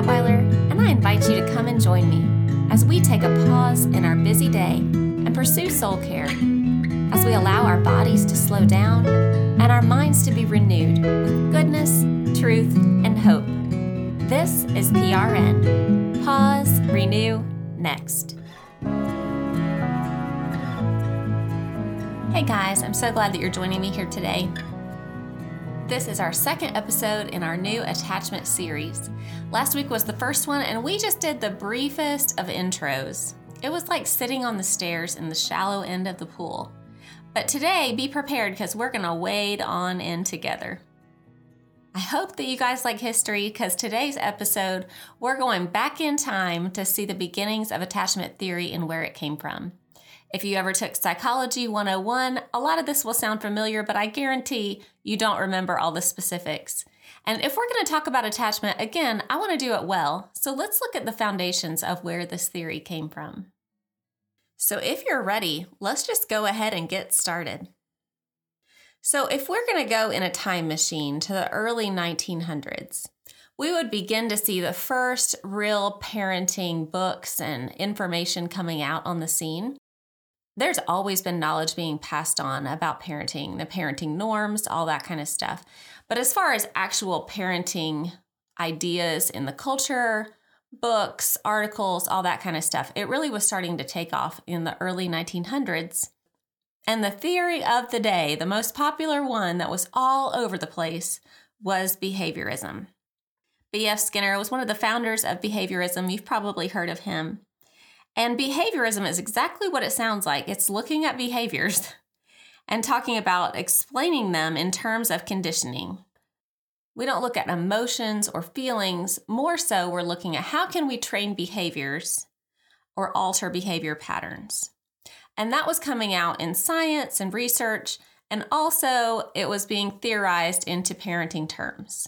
Detweiler, and I invite you to come and join me as we take a pause in our busy day and pursue soul care as we allow our bodies to slow down and our minds to be renewed with goodness, truth, and hope. This is PRN Pause, Renew, Next. Hey guys, I'm so glad that you're joining me here today. This is our second episode in our new attachment series. Last week was the first one, and we just did the briefest of intros. It was like sitting on the stairs in the shallow end of the pool. But today, be prepared because we're going to wade on in together. I hope that you guys like history because today's episode, we're going back in time to see the beginnings of attachment theory and where it came from. If you ever took Psychology 101, a lot of this will sound familiar, but I guarantee you don't remember all the specifics. And if we're going to talk about attachment, again, I want to do it well. So let's look at the foundations of where this theory came from. So if you're ready, let's just go ahead and get started. So, if we're going to go in a time machine to the early 1900s, we would begin to see the first real parenting books and information coming out on the scene there's always been knowledge being passed on about parenting, the parenting norms, all that kind of stuff. But as far as actual parenting ideas in the culture, books, articles, all that kind of stuff, it really was starting to take off in the early 1900s. And the theory of the day, the most popular one that was all over the place, was behaviorism. B.F. Skinner was one of the founders of behaviorism. You've probably heard of him. And behaviorism is exactly what it sounds like it's looking at behaviors and talking about explaining them in terms of conditioning. We don't look at emotions or feelings, more so, we're looking at how can we train behaviors or alter behavior patterns. And that was coming out in science and research, and also it was being theorized into parenting terms.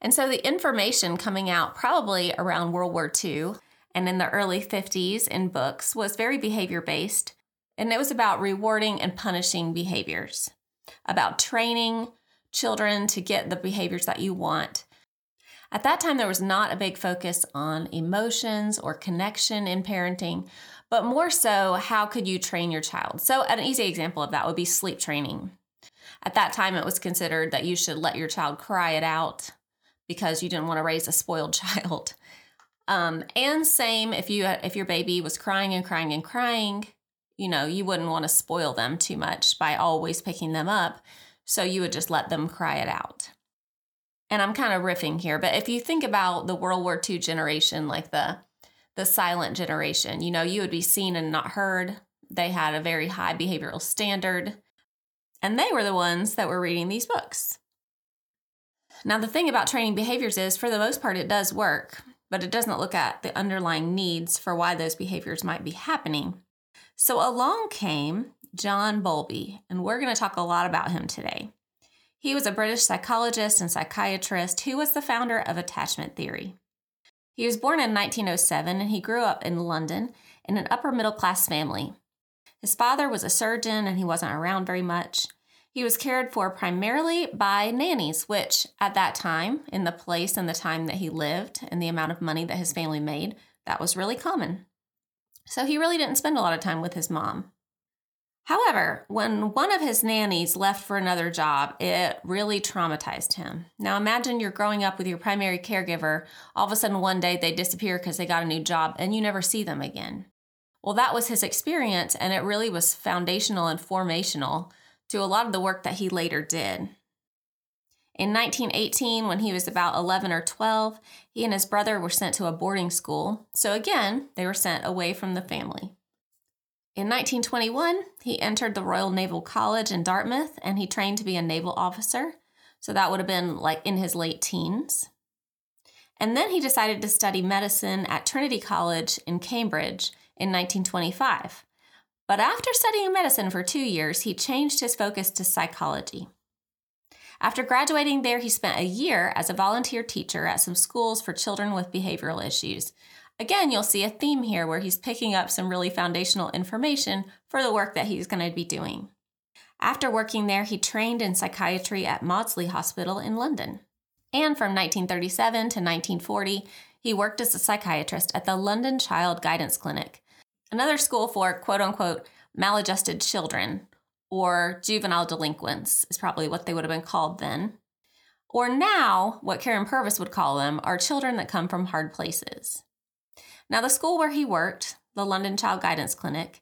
And so the information coming out probably around World War II and in the early 50s in books was very behavior based. And it was about rewarding and punishing behaviors, about training children to get the behaviors that you want. At that time, there was not a big focus on emotions or connection in parenting, but more so, how could you train your child? So, an easy example of that would be sleep training. At that time, it was considered that you should let your child cry it out because you didn't want to raise a spoiled child. Um, and same if you if your baby was crying and crying and crying, you know, you wouldn't want to spoil them too much by always picking them up. So you would just let them cry it out. And I'm kind of riffing here, but if you think about the World War II generation, like the the silent generation, you know, you would be seen and not heard. They had a very high behavioral standard, and they were the ones that were reading these books. Now, the thing about training behaviors is, for the most part, it does work but it doesn't look at the underlying needs for why those behaviors might be happening. So along came John Bowlby, and we're going to talk a lot about him today. He was a British psychologist and psychiatrist who was the founder of attachment theory. He was born in 1907 and he grew up in London in an upper middle class family. His father was a surgeon and he wasn't around very much. He was cared for primarily by nannies, which at that time, in the place and the time that he lived and the amount of money that his family made, that was really common. So he really didn't spend a lot of time with his mom. However, when one of his nannies left for another job, it really traumatized him. Now imagine you're growing up with your primary caregiver, all of a sudden one day they disappear because they got a new job and you never see them again. Well, that was his experience, and it really was foundational and formational to a lot of the work that he later did. In 1918, when he was about 11 or 12, he and his brother were sent to a boarding school. So again, they were sent away from the family. In 1921, he entered the Royal Naval College in Dartmouth and he trained to be a naval officer. So that would have been like in his late teens. And then he decided to study medicine at Trinity College in Cambridge in 1925. But after studying medicine for two years, he changed his focus to psychology. After graduating there, he spent a year as a volunteer teacher at some schools for children with behavioral issues. Again, you'll see a theme here where he's picking up some really foundational information for the work that he's going to be doing. After working there, he trained in psychiatry at Maudsley Hospital in London. And from 1937 to 1940, he worked as a psychiatrist at the London Child Guidance Clinic, another school for quote unquote maladjusted children or juvenile delinquents, is probably what they would have been called then. Or now, what Karyn Purvis would call them, are children that come from hard places. Now, the school where he worked, the London Child Guidance Clinic,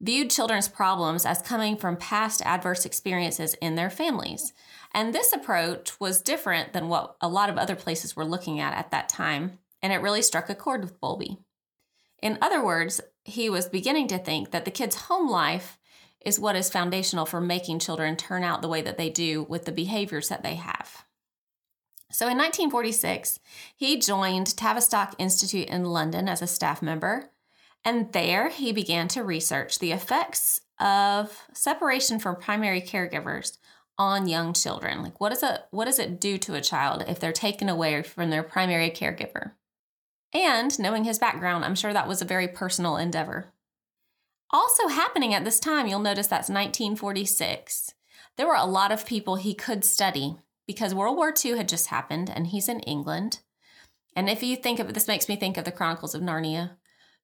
viewed children's problems as coming from past adverse experiences in their families. And this approach was different than what a lot of other places were looking at at that time, and it really struck a chord with Bowlby. In other words, he was beginning to think that the kid's home life is what is foundational for making children turn out the way that they do with the behaviors that they have. So in 1946, he joined Tavistock Institute in London as a staff member, and there he began to research the effects of separation from primary caregivers on young children. Like what is it what does it do to a child if they're taken away from their primary caregiver? And knowing his background, I'm sure that was a very personal endeavor. Also happening at this time, you'll notice that's 1946. There were a lot of people he could study because World War II had just happened and he's in England. And if you think of it, this makes me think of the Chronicles of Narnia.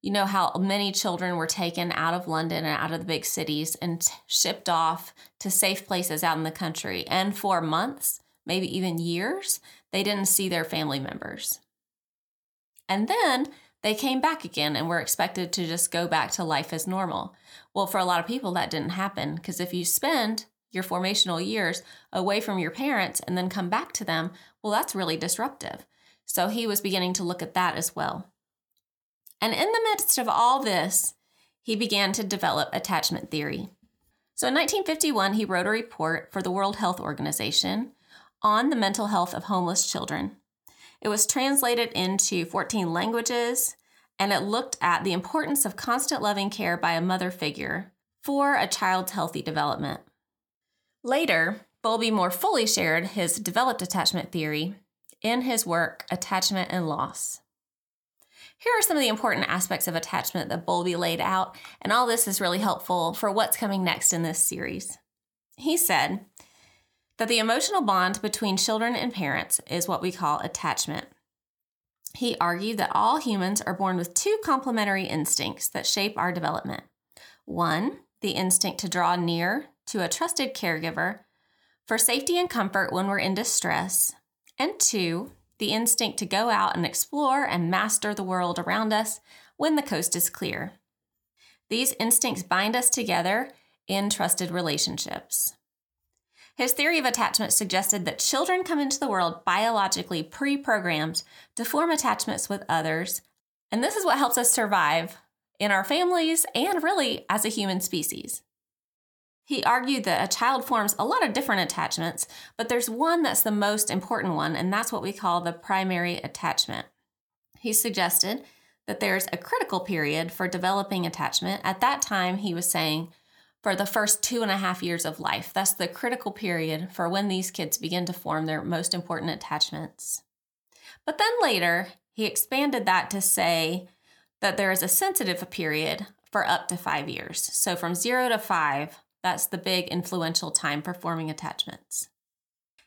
You know how many children were taken out of London and out of the big cities and t- shipped off to safe places out in the country. And for months, maybe even years, they didn't see their family members. And then they came back again and were expected to just go back to life as normal. Well, for a lot of people, that didn't happen because if you spend your formational years away from your parents and then come back to them, well, that's really disruptive. So he was beginning to look at that as well. And in the midst of all this, he began to develop attachment theory. So in 1951, he wrote a report for the World Health Organization on the mental health of homeless children. It was translated into 14 languages, and it looked at the importance of constant loving care by a mother figure for a child's healthy development. Later, Bowlby more fully shared his developed attachment theory in his work, Attachment and Loss. Here are some of the important aspects of attachment that Bowlby laid out, and all this is really helpful for what's coming next in this series. He said that the emotional bond between children and parents is what we call attachment. He argued that all humans are born with two complementary instincts that shape our development. One, the instinct to draw near to a trusted caregiver for safety and comfort when we're in distress, and two, the instinct to go out and explore and master the world around us when the coast is clear. These instincts bind us together in trusted relationships. His theory of attachment suggested that children come into the world biologically pre programmed to form attachments with others, and this is what helps us survive in our families and really as a human species. He argued that a child forms a lot of different attachments, but there's one that's the most important one, and that's what we call the primary attachment. He suggested that there's a critical period for developing attachment. At that time, he was saying for the first two and a half years of life. That's the critical period for when these kids begin to form their most important attachments. But then later, he expanded that to say that there is a sensitive period for up to five years. So from zero to five, that's the big influential time for forming attachments.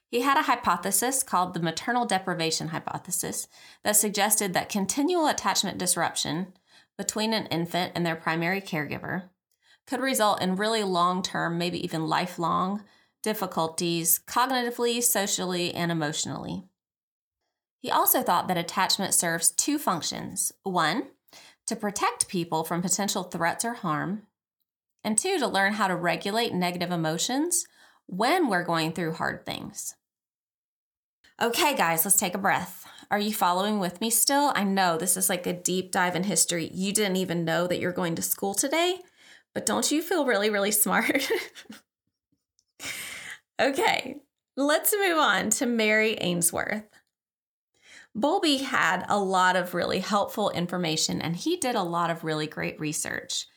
He had a hypothesis called the maternal deprivation hypothesis that suggested that continual attachment disruption between an infant and their primary caregiver could result in really long term, maybe even lifelong difficulties cognitively, socially, and emotionally. He also thought that attachment serves two functions one, to protect people from potential threats or harm, and two, to learn how to regulate negative emotions when we're going through hard things. Okay, guys, let's take a breath. Are you following with me still? I know this is like a deep dive in history. You didn't even know that you're going to school today, but don't you feel really, really smart? okay, let's move on to Mary Ainsworth. Bowlby had a lot of really helpful information and he did a lot of really great research.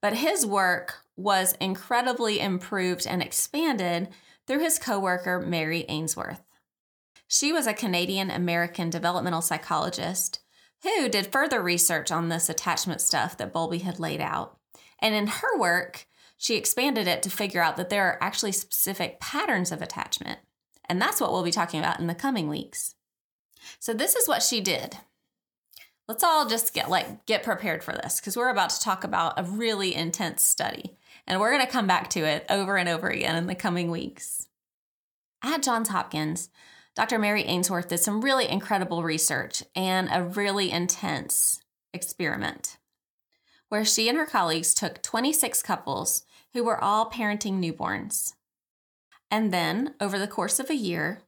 But his work was incredibly improved and expanded through his coworker, Mary Ainsworth. She was a Canadian American developmental psychologist who did further research on this attachment stuff that Bowlby had laid out. And in her work, she expanded it to figure out that there are actually specific patterns of attachment. And that's what we'll be talking about in the coming weeks. So this is what she did. Let's all just get like get prepared for this because we're about to talk about a really intense study. And we're going to come back to it over and over again in the coming weeks. At Johns Hopkins, Dr. Mary Ainsworth did some really incredible research and a really intense experiment where she and her colleagues took 26 couples who were all parenting newborns. And then, over the course of a year,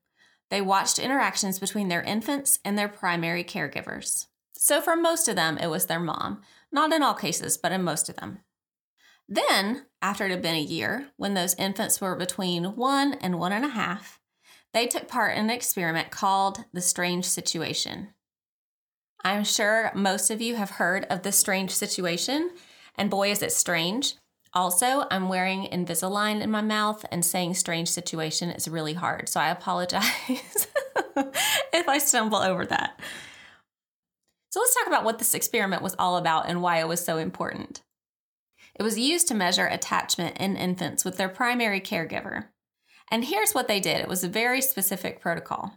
they watched interactions between their infants and their primary caregivers. So, for most of them, it was their mom. Not in all cases, but in most of them. Then, after it had been a year, when those infants were between one and one and a half, they took part in an experiment called the Strange Situation. I'm sure most of you have heard of the Strange Situation, and boy, is it strange. Also, I'm wearing Invisalign in my mouth, and saying strange situation is really hard. So I apologize if I stumble over that. So let's talk about what this experiment was all about and why it was so important. It was used to measure attachment in infants with their primary caregiver. And here's what they did it was a very specific protocol.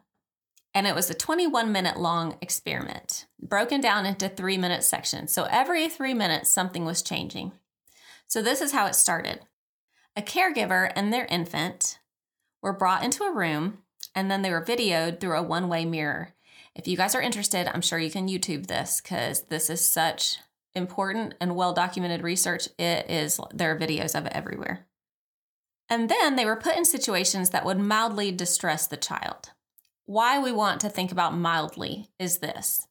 And it was a 21 minute long experiment, broken down into three minute sections. So every three minutes, something was changing. So, this is how it started a caregiver and their infant were brought into a room, and then they were videoed through a one way mirror. If you guys are interested, I'm sure you can YouTube this because this is such important and well documented research. It is, there are videos of it everywhere. And then they were put in situations that would mildly distress the child. Why we want to think about mildly is this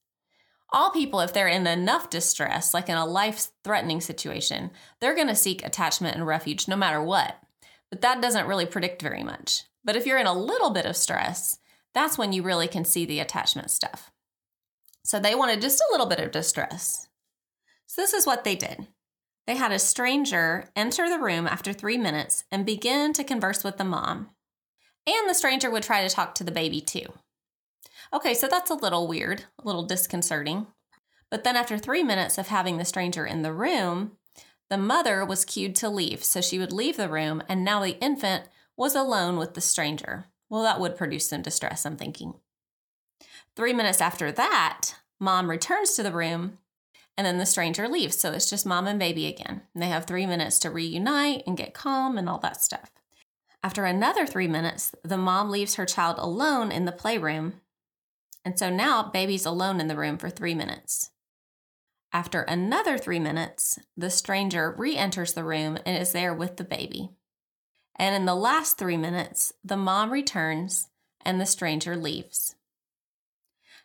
all people, if they're in enough distress, like in a life threatening situation, they're going to seek attachment and refuge no matter what. But that doesn't really predict very much. But if you're in a little bit of stress, that's when you really can see the attachment stuff. So they wanted just a little bit of distress. So this is what they did. They had a stranger enter the room after three minutes and begin to converse with the mom. And the stranger would try to talk to the baby too. Okay, so that's a little weird, a little disconcerting. But then after three minutes of having the stranger in the room, the mother was cued to leave. So she would leave the room, and now the infant was alone with the stranger. Well, that would produce some distress, I'm thinking. Three minutes after that, mom returns to the room, and then the stranger leaves. So it's just mom and baby again. And they have three minutes to reunite and get calm and all that stuff. After another three minutes, the mom leaves her child alone in the playroom and so now baby's alone in the room for three minutes. After another three minutes, the stranger re enters the room and is there with the baby. And in the last three minutes, the mom returns and the stranger leaves.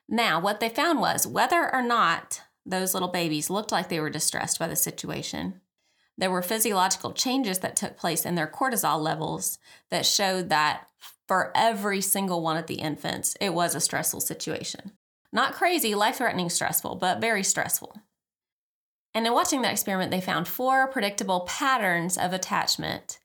Now, what they found was whether or not those little babies looked like they were distressed by the situation, there were physiological changes that took place in their cortisol levels that showed that for every single one of the infants, it was a stressful situation. Not crazy, life threatening stressful, but very stressful. And in watching that experiment, they found four predictable patterns of attachment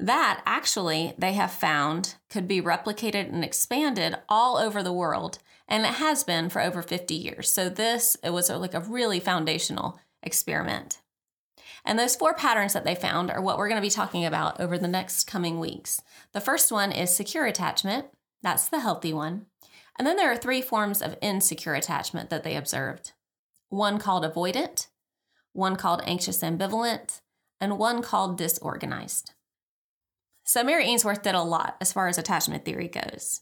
that actually they have found could be replicated and expanded all over the world. And it has been for over 50 years. So this it was like a really foundational experiment. And those four patterns that they found are what we're going to be talking about over the next coming weeks. The first one is secure attachment, that's the healthy one. And then there are three forms of insecure attachment that they observed one called avoidant, one called anxious ambivalent, and one called disorganized. So Mary Ainsworth did a lot as far as attachment theory goes.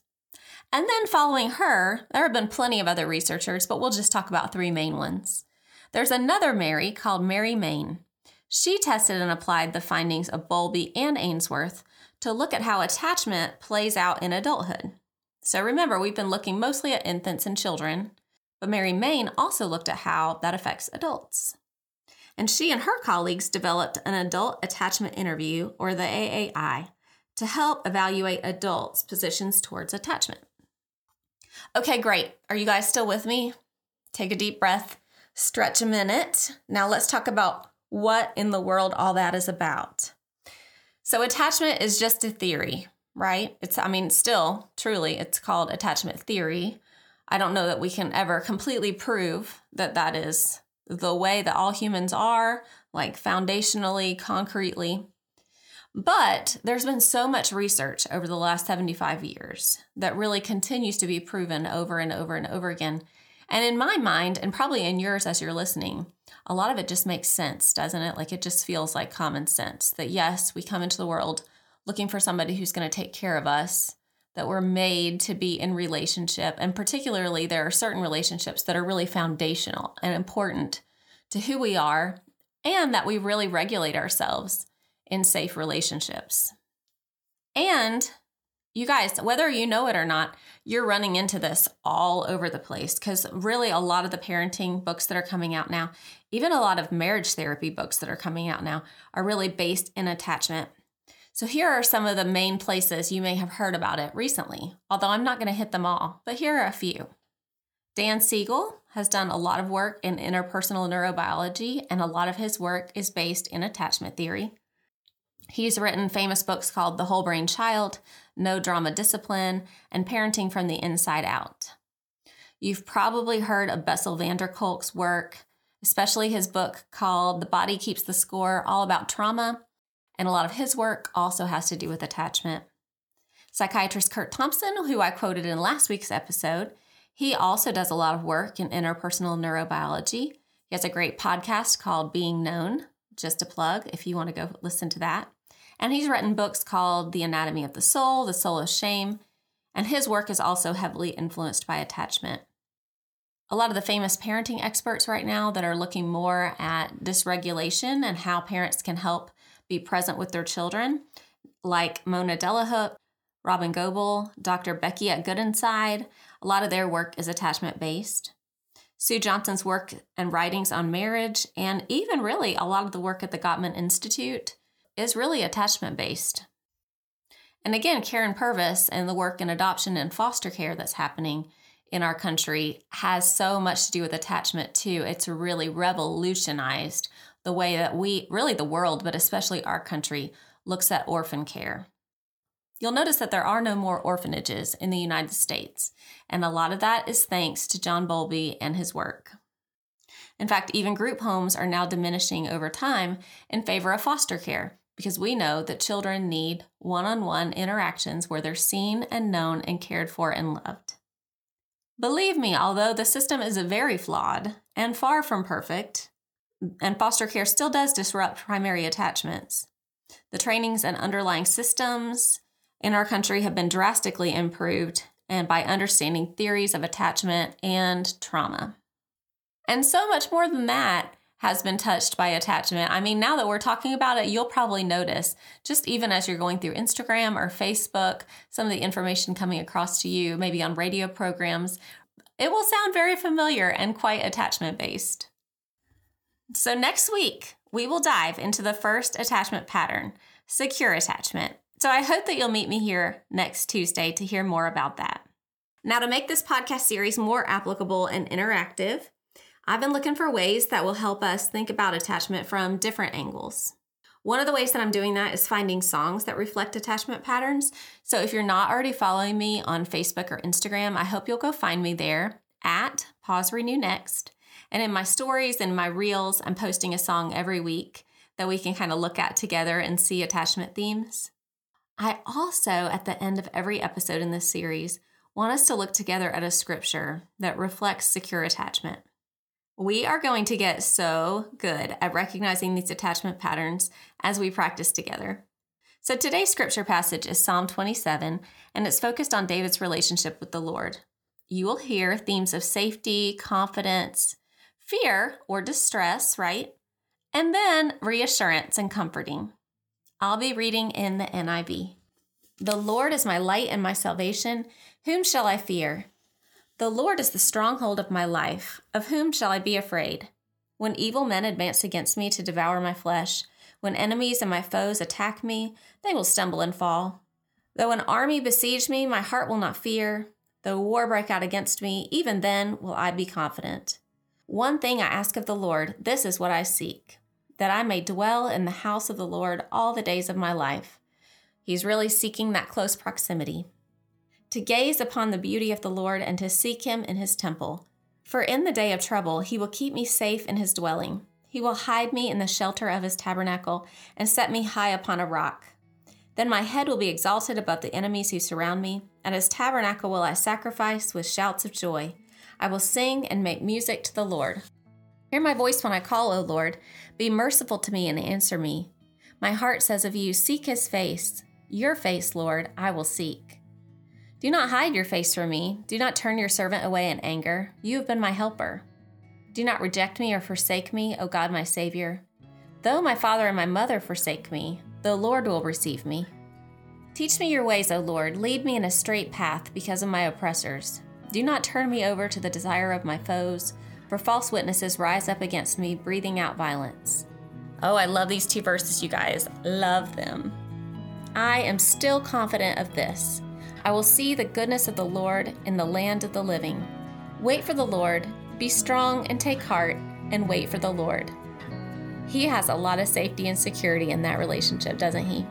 And then following her, there have been plenty of other researchers, but we'll just talk about three main ones. There's another Mary called Mary Main, she tested and applied the findings of Bowlby and Ainsworth to look at how attachment plays out in adulthood. So remember, we've been looking mostly at infants and children, but Mary Main also looked at how that affects adults. And she and her colleagues developed an adult attachment interview, or the AAI, to help evaluate adults' positions towards attachment. Okay, great. Are you guys still with me? Take a deep breath, stretch a minute. Now let's talk about what in the world all that is about. So, attachment is just a theory, right? It's, I mean, still, truly, it's called attachment theory. I don't know that we can ever completely prove that that is the way that all humans are, like foundationally, concretely. But there's been so much research over the last 75 years that really continues to be proven over and over and over again. And in my mind, and probably in yours as you're listening, a lot of it just makes sense, doesn't it? Like it just feels like common sense that yes, we come into the world looking for somebody who's going to take care of us, that we're made to be in relationship. And particularly, there are certain relationships that are really foundational and important to who we are, and that we really regulate ourselves in safe relationships. And you guys, whether you know it or not, you're running into this all over the place because really a lot of the parenting books that are coming out now, even a lot of marriage therapy books that are coming out now, are really based in attachment. So here are some of the main places you may have heard about it recently, although I'm not going to hit them all, but here are a few. Dan Siegel has done a lot of work in interpersonal neurobiology, and a lot of his work is based in attachment theory. He's written famous books called The Whole Brain Child, No Drama Discipline, and Parenting from the Inside Out. You've probably heard of Bessel van der Kolk's work, especially his book called The Body Keeps the Score, all about trauma, and a lot of his work also has to do with attachment. Psychiatrist Curt Thompson, who I quoted in last week's episode, he also does a lot of work in interpersonal neurobiology. He has a great podcast called Being Known, just a plug if you want to go listen to that. And he's written books called The Anatomy of the Soul, The Soul of Shame, and his work is also heavily influenced by attachment. A lot of the famous parenting experts right now that are looking more at dysregulation and how parents can help be present with their children, like Mona Delahooke, Robyn Gobbel, Dr. Becky at Good Inside, a lot of their work is attachment based. Sue Johnson's work and writings on marriage, and even really a lot of the work at the Gottman Institute is really attachment based. And again, Karyn Purvis and the work in adoption and foster care that's happening in our country has so much to do with attachment too. It's really revolutionized the way that we, really the world, but especially our country, looks at orphan care. You'll notice that there are no more orphanages in the United States, and a lot of that is thanks to John Bowlby and his work. In fact, even group homes are now diminishing over time in favor of foster care because we know that children need one on one interactions where they're seen and known and cared for and loved. Believe me, although the system is very flawed and far from perfect, and foster care still does disrupt primary attachments, the trainings and underlying systems in our country have been drastically improved and by understanding theories of attachment and trauma. And so much more than that has been touched by attachment. I mean, now that we're talking about it, you'll probably notice, just even as you're going through Instagram or Facebook, some of the information coming across to you, maybe on radio programs, it will sound very familiar and quite attachment based. So, next week, we will dive into the first attachment pattern secure attachment. So, I hope that you'll meet me here next Tuesday to hear more about that. Now, to make this podcast series more applicable and interactive, I've been looking for ways that will help us think about attachment from different angles. One of the ways that I'm doing that is finding songs that reflect attachment patterns. So if you're not already following me on Facebook or Instagram, I hope you'll go find me there at Pause Renew Next. And in my stories and my reels, I'm posting a song every week that we can kind of look at together and see attachment themes. I also, at the end of every episode in this series, want us to look together at a scripture that reflects secure attachment. We are going to get so good at recognizing these attachment patterns as we practice together. So today's scripture passage is Psalm 27, and it's focused on David's relationship with the Lord. You will hear themes of safety, confidence, fear or distress, right? And then reassurance and comforting. I'll be reading in the NIV. The Lord is my light and my salvation. Whom shall I fear? The Lord is the stronghold of my life. Of whom shall I be afraid? When evil men advance against me to devour my flesh, when enemies and my foes attack me, they will stumble and fall. Though an army besiege me, my heart will not fear. Though war break out against me, even then will I be confident. One thing I ask of the Lord, this is what I seek that I may dwell in the house of the Lord all the days of my life. He's really seeking that close proximity to gaze upon the beauty of the Lord and to seek him in his temple. For in the day of trouble, he will keep me safe in his dwelling. He will hide me in the shelter of his tabernacle and set me high upon a rock. Then my head will be exalted above the enemies who surround me. At his tabernacle will I sacrifice with shouts of joy. I will sing and make music to the Lord. Hear my voice when I call, O Lord. Be merciful to me and answer me. My heart says of you, Seek his face. Your face, Lord, I will seek. Do not hide your face from me. Do not turn your servant away in anger. You have been my helper. Do not reject me or forsake me, O God, my Savior. Though my father and my mother forsake me, the Lord will receive me. Teach me your ways, O Lord. Lead me in a straight path because of my oppressors. Do not turn me over to the desire of my foes, for false witnesses rise up against me, breathing out violence. Oh, I love these two verses, you guys. Love them. I am still confident of this. I will see the goodness of the Lord in the land of the living. Wait for the Lord, be strong and take heart, and wait for the Lord. He has a lot of safety and security in that relationship, doesn't he?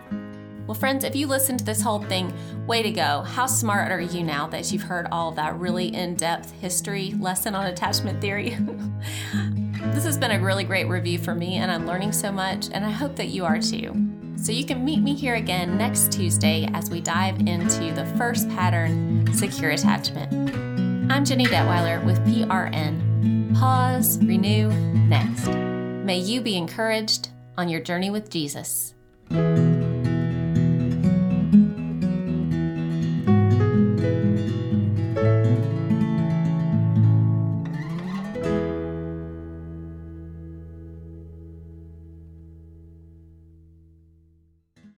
Well, friends, if you listened to this whole thing, way to go. How smart are you now that you've heard all that really in depth history lesson on attachment theory? this has been a really great review for me, and I'm learning so much, and I hope that you are too. So you can meet me here again next Tuesday as we dive into the first pattern secure attachment. I'm Jenny Detweiler with PRN. Pause, renew, next. May you be encouraged on your journey with Jesus.